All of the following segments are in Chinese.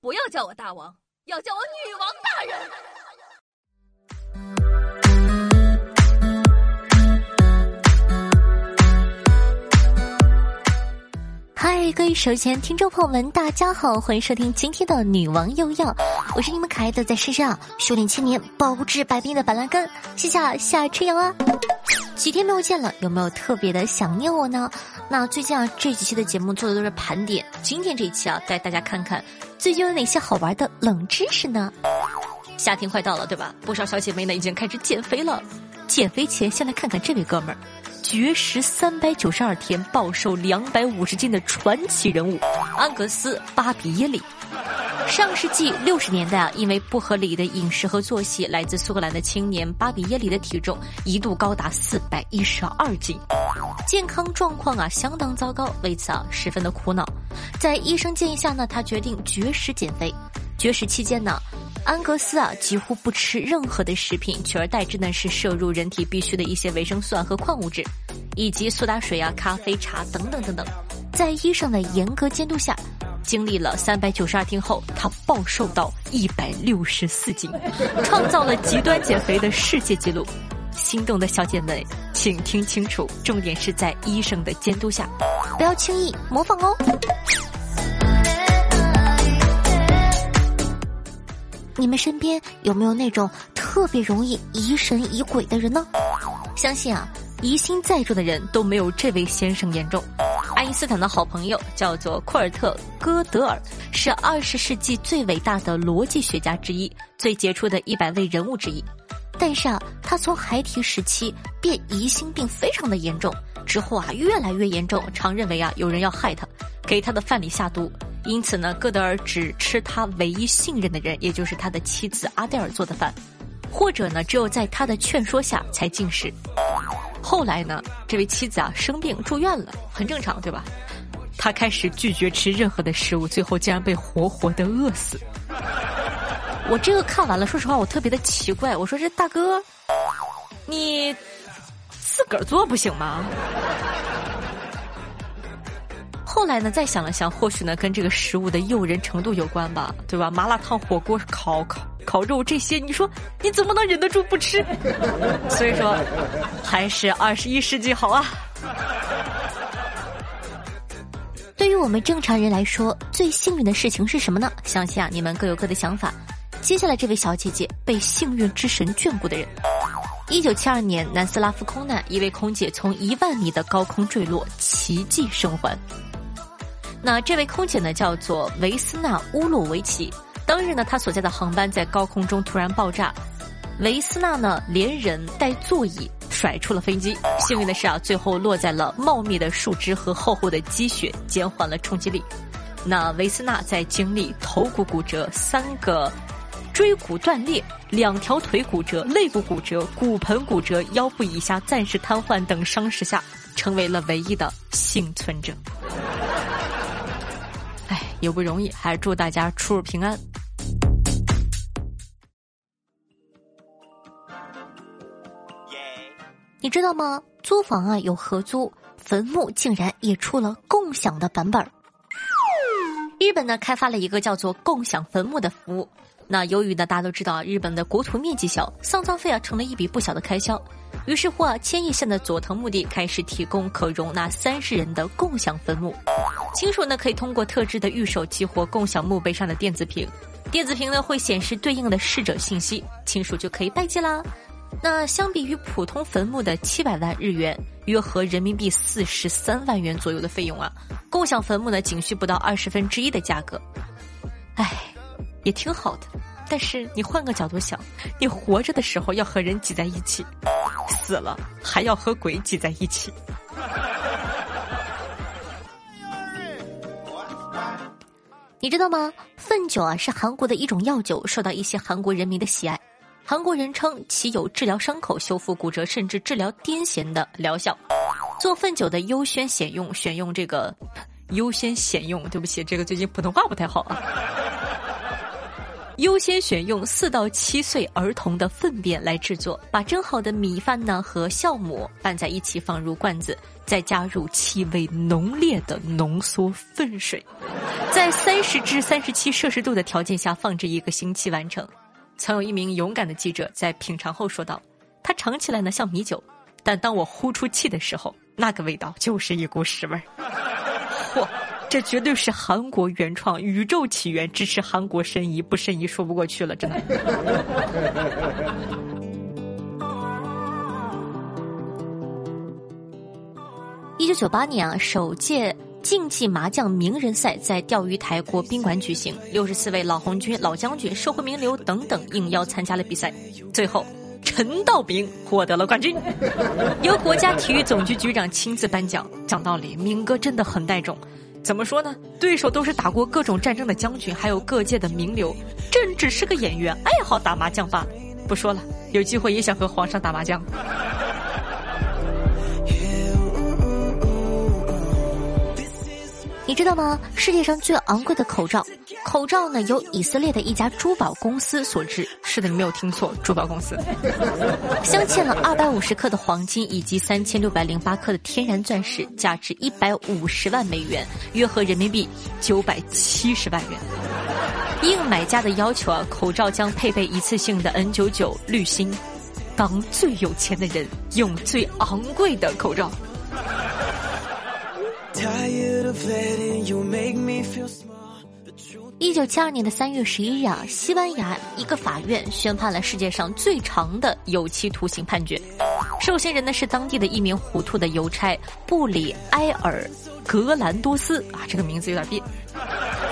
不要叫我大王，要叫我女王大人。嗨，各位手机前听众朋友们，大家好，欢迎收听今天的女王又要，我是你们可爱的在世上修炼千年、保质百病的板蓝根，谢谢夏春阳啊。几天没有见了，有没有特别的想念我呢？那最近啊，这几期的节目做的都是盘点，今天这一期啊，带大家看看最近有哪些好玩的冷知识呢？夏天快到了，对吧？不少小姐妹呢已经开始减肥了，减肥前先来看看这位哥们儿。绝食三百九十二天暴瘦两百五十斤的传奇人物安格斯·巴比耶里。上世纪六十年代啊，因为不合理的饮食和作息，来自苏格兰的青年巴比耶里的体重一度高达四百一十二斤，健康状况啊相当糟糕，为此啊十分的苦恼。在医生建议下呢，他决定绝食减肥。绝食期间呢。安格斯啊，几乎不吃任何的食品，取而代之呢是摄入人体必需的一些维生素和矿物质，以及苏打水啊、咖啡、茶等等等等。在医生的严格监督下，经历了三百九十二天后，他暴瘦到一百六十四斤，创造了极端减肥的世界纪录。心动的小姐妹，请听清楚，重点是在医生的监督下，不要轻易模仿哦。你们身边有没有那种特别容易疑神疑鬼的人呢？相信啊，疑心再重的人都没有这位先生严重。爱因斯坦的好朋友叫做库尔特·戈德尔，是二十世纪最伟大的逻辑学家之一，最杰出的一百位人物之一。但是啊，他从孩提时期便疑心病非常的严重，之后啊越来越严重，常认为啊有人要害他，给他的饭里下毒。因此呢，戈德尔只吃他唯一信任的人，也就是他的妻子阿黛尔做的饭，或者呢，只有在他的劝说下才进食。后来呢，这位妻子啊生病住院了，很正常，对吧？他开始拒绝吃任何的食物，最后竟然被活活的饿死。我这个看完了，说实话，我特别的奇怪。我说这大哥，你自个儿做不行吗？后来呢，再想了想，或许呢跟这个食物的诱人程度有关吧，对吧？麻辣烫、火锅、烤烤烤肉这些，你说你怎么能忍得住不吃？所以说，还是二十一世纪好啊。对于我们正常人来说，最幸运的事情是什么呢？相信啊，你们各有各的想法。接下来这位小姐姐被幸运之神眷顾的人。一九七二年，南斯拉夫空难，一位空姐从一万米的高空坠落，奇迹生还。那这位空姐呢，叫做维斯纳乌洛维奇。当日呢，他所在的航班在高空中突然爆炸，维斯纳呢连人带座椅甩出了飞机。幸运的是啊，最后落在了茂密的树枝和厚厚的积雪，减缓了冲击力。那维斯纳在经历头骨骨折、三个椎骨断裂、两条腿骨折、肋骨骨折、骨盆骨折、腰部以下暂时瘫痪等伤势下，成为了唯一的幸存者。也不容易，还是祝大家出入平安。你知道吗？租房啊有合租，坟墓竟然也出了共享的版本日本呢开发了一个叫做“共享坟墓”的服务。那由于呢大家都知道，日本的国土面积小，丧葬费啊成了一笔不小的开销。于是乎啊，千叶县的佐藤墓地开始提供可容纳三十人的共享坟墓。亲属呢可以通过特制的玉手激活共享墓碑上的电子屏，电子屏呢会显示对应的逝者信息，亲属就可以拜祭啦。那相比于普通坟墓的七百万日元，约合人民币四十三万元左右的费用啊，共享坟墓呢仅需不到二十分之一的价格。唉，也挺好的。但是你换个角度想，你活着的时候要和人挤在一起，死了还要和鬼挤在一起。你知道吗？粪酒啊是韩国的一种药酒，受到一些韩国人民的喜爱。韩国人称其有治疗伤口、修复骨折，甚至治疗癫痫的疗效。做粪酒的优先选用，选用这个 优先选用。对不起，这个最近普通话不太好啊。优先选用四到七岁儿童的粪便来制作，把蒸好的米饭呢和酵母拌在一起，放入罐子，再加入气味浓烈的浓缩粪水，在三十至三十七摄氏度的条件下放置一个星期完成。曾有一名勇敢的记者在品尝后说道：“它尝起来呢像米酒，但当我呼出气的时候，那个味道就是一股屎味儿。”嚯！这绝对是韩国原创，宇宙起源支持韩国申遗，不申遗说不过去了，真的。一九九八年啊，首届竞技麻将名人赛在钓鱼台国宾馆举行，六十四位老红军、老将军、社会名流等等应邀参加了比赛，最后陈道明获得了冠军，由国家体育总局局长亲自颁奖。讲道理，明哥真的很带种。怎么说呢？对手都是打过各种战争的将军，还有各界的名流，朕只是个演员，爱好打麻将罢了。不说了，有机会也想和皇上打麻将。你知道吗？世界上最昂贵的口罩，口罩呢由以色列的一家珠宝公司所制。是的，你没有听错，珠宝公司。镶嵌了二百五十克的黄金以及三千六百零八克的天然钻石，价值一百五十万美元，约合人民币九百七十万元。应买家的要求啊，口罩将配备一次性的 N 九九滤芯。当最有钱的人用最昂贵的口罩。一九七二年的三月十一日啊，西班牙一个法院宣判了世界上最长的有期徒刑判决，受刑人呢是当地的一名糊涂的邮差布里埃尔格兰多斯啊，这个名字有点别。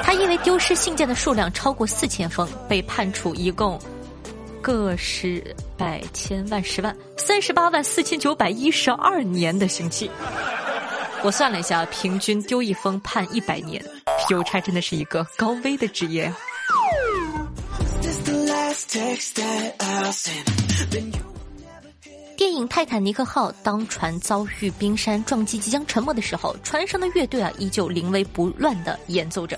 他因为丢失信件的数量超过四千封，被判处一共个十百千万十万三十八万四千九百一十二年的刑期。我算了一下，平均丢一封判一百年，邮差真的是一个高危的职业。电影《泰坦尼克号》当船遭遇冰山撞击，即将沉没的时候，船上的乐队啊依旧临危不乱的演奏着。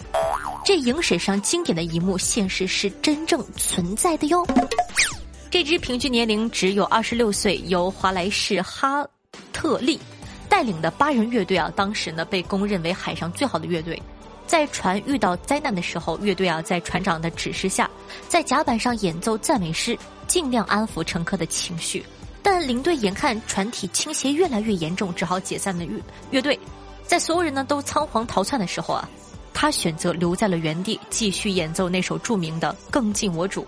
这影史上经典的一幕，现实是真正存在的哟。这支平均年龄只有二十六岁，由华莱士·哈特利。带领的八人乐队啊，当时呢被公认为海上最好的乐队。在船遇到灾难的时候，乐队啊在船长的指示下，在甲板上演奏赞美诗，尽量安抚乘客的情绪。但领队眼看船体倾斜越来越严重，只好解散了乐乐队。在所有人呢都仓皇逃窜的时候啊，他选择留在了原地，继续演奏那首著名的《更尽我主》。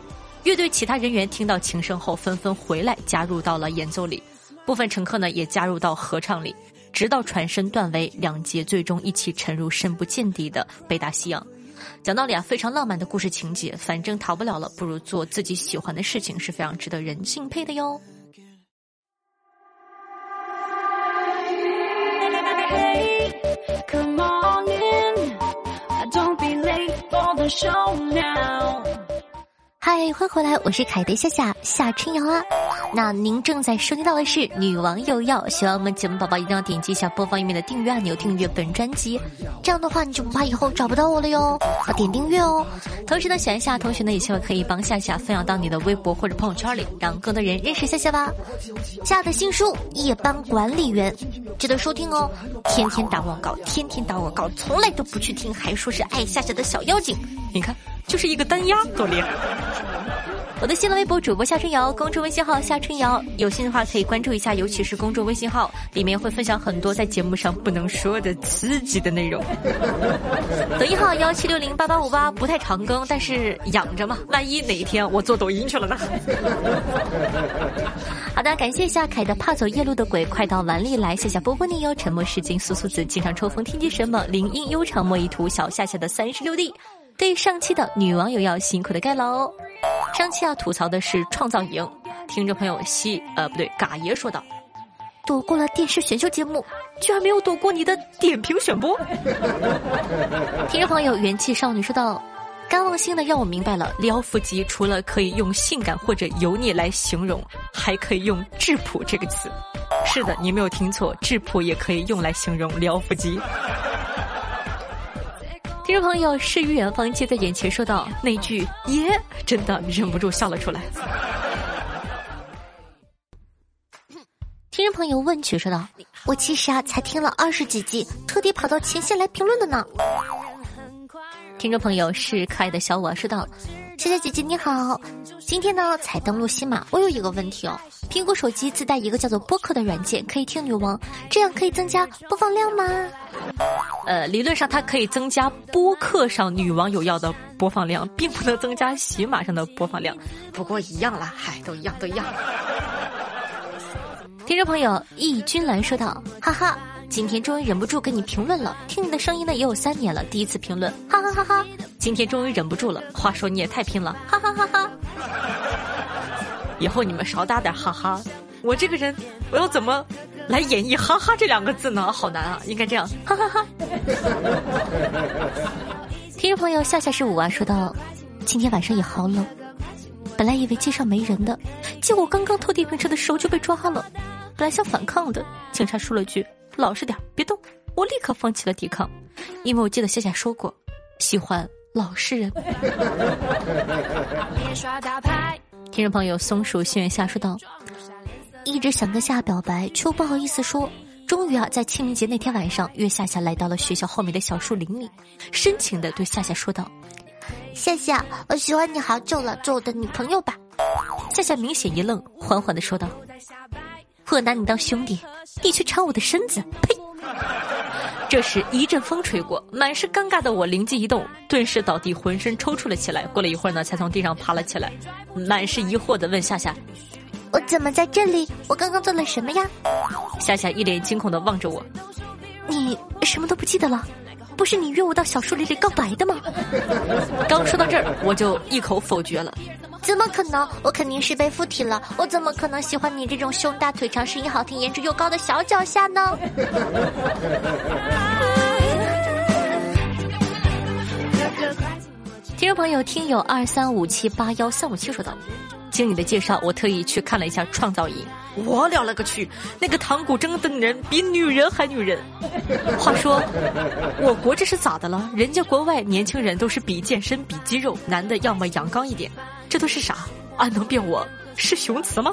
乐队其他人员听到琴声后，纷纷回来加入到了演奏里，部分乘客呢也加入到合唱里。直到船身断为两截，最终一起沉入深不见底的北大西洋。讲道理啊，非常浪漫的故事情节。反正逃不了了，不如做自己喜欢的事情，是非常值得人敬佩的哟。嗨，欢迎回来，我是凯德夏夏夏春瑶啊。那您正在收听到的是《女王有药》，希望我们节目宝宝一定要点击一下播放页面的订阅按钮，订阅本专辑，这样的话你就不怕以后找不到我了哟。啊，点订阅哦。同时呢，喜欢夏同学呢，也希望可以帮夏夏分享到你的微博或者朋友圈里，让更多人认识夏夏吧。夏的新书《夜班管理员》，记得收听哦。天天打广告，天天打广告，从来都不去听，还说是爱夏夏的小妖精，你看。就是一个单压，多厉害！我的新浪微博主播夏春瑶，公众微信号夏春瑶，有心的话可以关注一下，尤其是公众微信号，里面会分享很多在节目上不能说的刺激的内容。抖音号幺七六零八八五八，不太常更，但是养着嘛，万一哪一天我做抖音去了呢？好的，感谢一下凯的怕走夜路的鬼，快到碗里来，谢谢波波你哟，沉默是金，苏苏子经常抽风，听见什么？林音悠长莫一图，小夏夏的三十六弟。对上期的女网友要辛苦的盖楼，上期要吐槽的是创造营，听众朋友西呃不对嘎爷说道，躲过了电视选秀节目，居然没有躲过你的点评选播。听众朋友元气少女说道，甘望星的让我明白了撩腹肌除了可以用性感或者油腻来形容，还可以用质朴这个词。是的，你没有听错，质朴也可以用来形容撩腹肌。听众朋友，诗与远方皆在眼前，说道：“那句耶，真的忍不住笑了出来。”听众朋友问曲说道：“我其实啊，才听了二十几集，特地跑到前线来评论的呢。”听众朋友是可爱的小我说道：“谢谢姐姐你好，今天呢才登录喜马，我有一个问题哦，苹果手机自带一个叫做播客的软件，可以听女王，这样可以增加播放量吗？”呃，理论上它可以增加播客上女网友要的播放量，并不能增加喜马上的播放量。不过一样啦，嗨，都一样，都一样。听众朋友易君兰说道：“哈哈，今天终于忍不住给你评论了，听你的声音呢也有三年了，第一次评论，哈哈哈哈！今天终于忍不住了，话说你也太拼了，哈哈哈哈！以后你们少打点哈哈，我这个人我要怎么？”来演绎“哈哈”这两个字呢，好难啊！应该这样，哈哈哈。听众朋友夏夏是五啊，说道今天晚上也好冷，本来以为街上没人的，结果刚刚偷电瓶车的时候就被抓了。本来想反抗的，警察说了句“老实点，别动”，我立刻放弃了抵抗，因为我记得夏夏说过，喜欢老实人。听众朋友松鼠心愿下说道。一直想跟夏夏表白，却又不好意思说。终于啊，在清明节那天晚上，约夏夏来到了学校后面的小树林里，深情的对夏夏说道：“夏夏，我喜欢你好久了，做我的女朋友吧。”夏夏明显一愣，缓缓的说道：“我拿你当兄弟，你却缠我的身子，呸！”这时一阵风吹过，满是尴尬的我灵机一动，顿时倒地，浑身抽搐了起来。过了一会儿呢，才从地上爬了起来，满是疑惑的问夏夏。我怎么在这里？我刚刚做了什么呀？夏夏一脸惊恐的望着我，你什么都不记得了？不是你约我到小树林里告白的吗？刚说到这儿，我就一口否决了。怎么可能？我肯定是被附体了。我怎么可能喜欢你这种胸大腿长、声音好听、颜值又高的小脚下呢？听众朋友，听友二三五七八幺三五七说道。经你的介绍，我特意去看了一下创造营。我了了个去，那个唐古筝的人比女人还女人。话说，我国这是咋的了？人家国外年轻人都是比健身、比肌肉，男的要么阳刚一点，这都是啥？俺能变我是雄雌吗？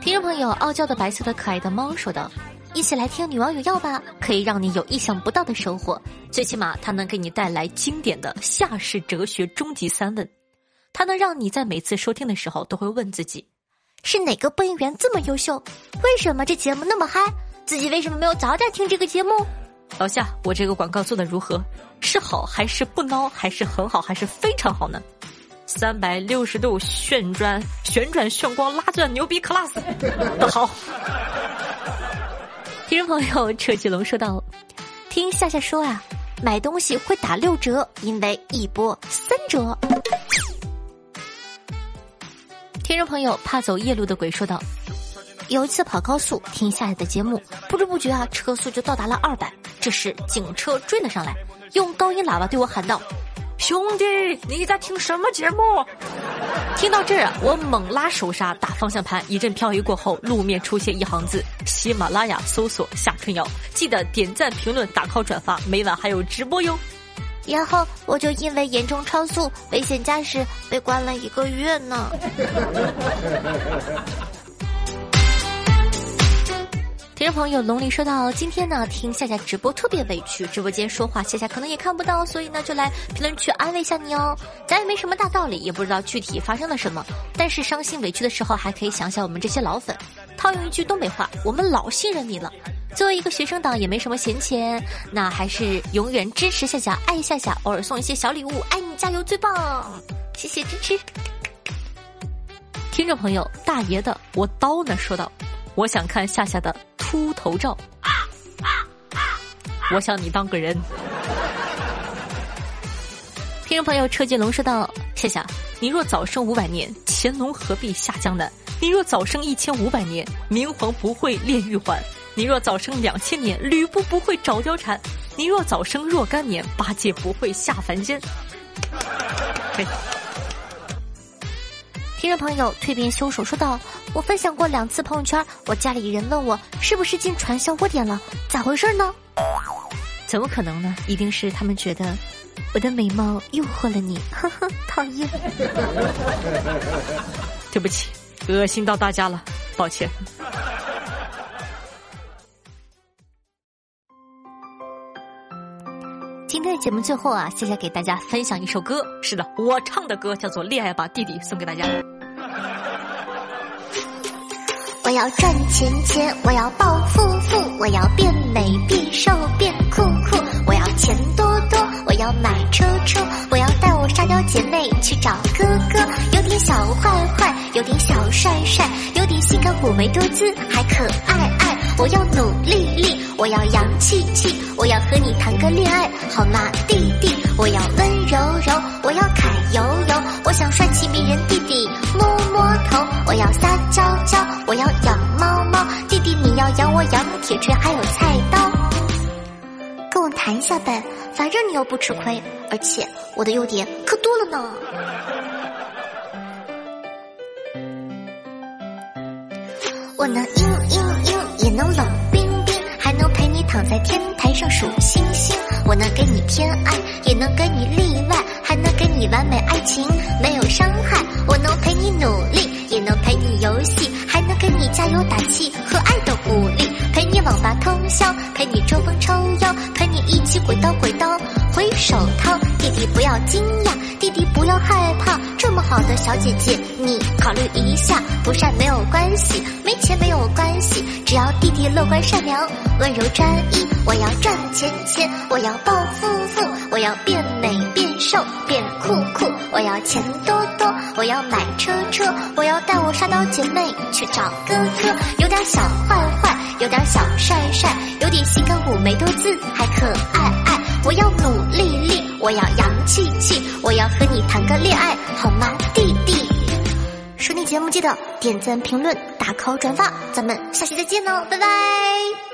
听众朋友，傲娇的白色的可爱的猫说道：“一起来听女网友要吧，可以让你有意想不到的收获。最起码，它能给你带来经典的夏式哲学终极三问。”它能让你在每次收听的时候都会问自己：是哪个播音员这么优秀？为什么这节目那么嗨？自己为什么没有早点听这个节目？老夏，我这个广告做的如何？是好还是不孬？还是很好？还是非常好呢？三百六十度旋转、旋转、炫光、拉钻，牛逼 class 的好。听众朋友，车继龙说道：“听夏夏说啊，买东西会打六折，因为一波三折。”听众朋友，怕走夜路的鬼说道：“有一次跑高速，听夏夏的节目，不知不觉啊，车速就到达了二百。这时警车追了上来，用高音喇叭对我喊道：‘兄弟，你在听什么节目？’听到这儿啊，我猛拉手刹，打方向盘，一阵漂移过后，路面出现一行字：喜马拉雅搜索夏春瑶，记得点赞、评论、打 call、转发，每晚还有直播哟。”然后我就因为严重超速、危险驾驶被关了一个月呢。听众朋友龙鳞说到，今天呢听夏夏直播特别委屈，直播间说话夏夏可能也看不到，所以呢就来评论区安慰一下你哦。咱也没什么大道理，也不知道具体发生了什么，但是伤心委屈的时候还可以想想我们这些老粉。套用一句东北话，我们老信任你了。作为一个学生党，也没什么闲钱，那还是永远支持夏夏，爱夏夏，偶尔送一些小礼物，爱你，加油，最棒！谢谢支持。听众朋友，大爷的，我刀呢？说道，我想看夏夏的秃头照，我想你当个人。听众朋友，车进龙说道，夏夏，你若早生五百年，乾隆何必下江南？你若早生一千五百年，明皇不会炼玉环。你若早生两千年，吕布不会找貂蝉；你若早生若干年，八戒不会下凡间。听众朋友，蜕变凶手说道：“我分享过两次朋友圈，我家里人问我是不是进传销窝点了，咋回事呢？”怎么可能呢？一定是他们觉得我的美貌诱惑了你，呵呵，讨厌。对不起，恶心到大家了，抱歉。节目最后啊，谢谢给大家分享一首歌。是的，我唱的歌叫做《恋爱吧弟弟》，送给大家。我要赚钱钱，我要暴富富，我要变美变瘦变酷酷，我要钱多多，我要买车车，我要带我沙雕姐妹去找哥哥，有点小坏坏，有点小帅帅，有点性感妩媚多姿，还可爱。我要努力力，我要洋气气，我要和你谈个恋爱，好吗，弟弟？我要温柔柔，我要揩油油，我想帅气迷人弟弟摸摸头，我要撒娇娇，我要养猫猫，弟弟你要养我养铁锤还有菜刀，跟我谈一下呗，反正你又不吃亏，而且我的优点可多了呢。我能嘤嘤嘤。也能冷冰冰，还能陪你躺在天台上数星星。我能给你偏爱，也能给你例外，还能给你完美爱情，没有伤害。我能陪你努力，也能陪你游戏，还能给你加油打气和爱的鼓励。陪你网吧通宵，陪你抽风抽腰，陪你一起鬼刀鬼刀回手掏。弟弟不要惊讶，弟弟不要害怕，好的小姐姐，你考虑一下。不帅没有关系，没钱没有关系，只要弟弟乐观善良、温柔专一。我要赚钱钱，我要暴富富，我要变美变瘦变酷酷，我要钱多多，我要买车车，我要带我沙雕姐妹去找哥哥。有点小坏坏，有点小帅帅，有点性感妩媚多姿，还可爱爱。我要努力力，我要洋气气，我要和你谈个恋爱，好吗，弟弟？收听节目记得点赞、评论、打 call、转发，咱们下期再见喽，拜拜。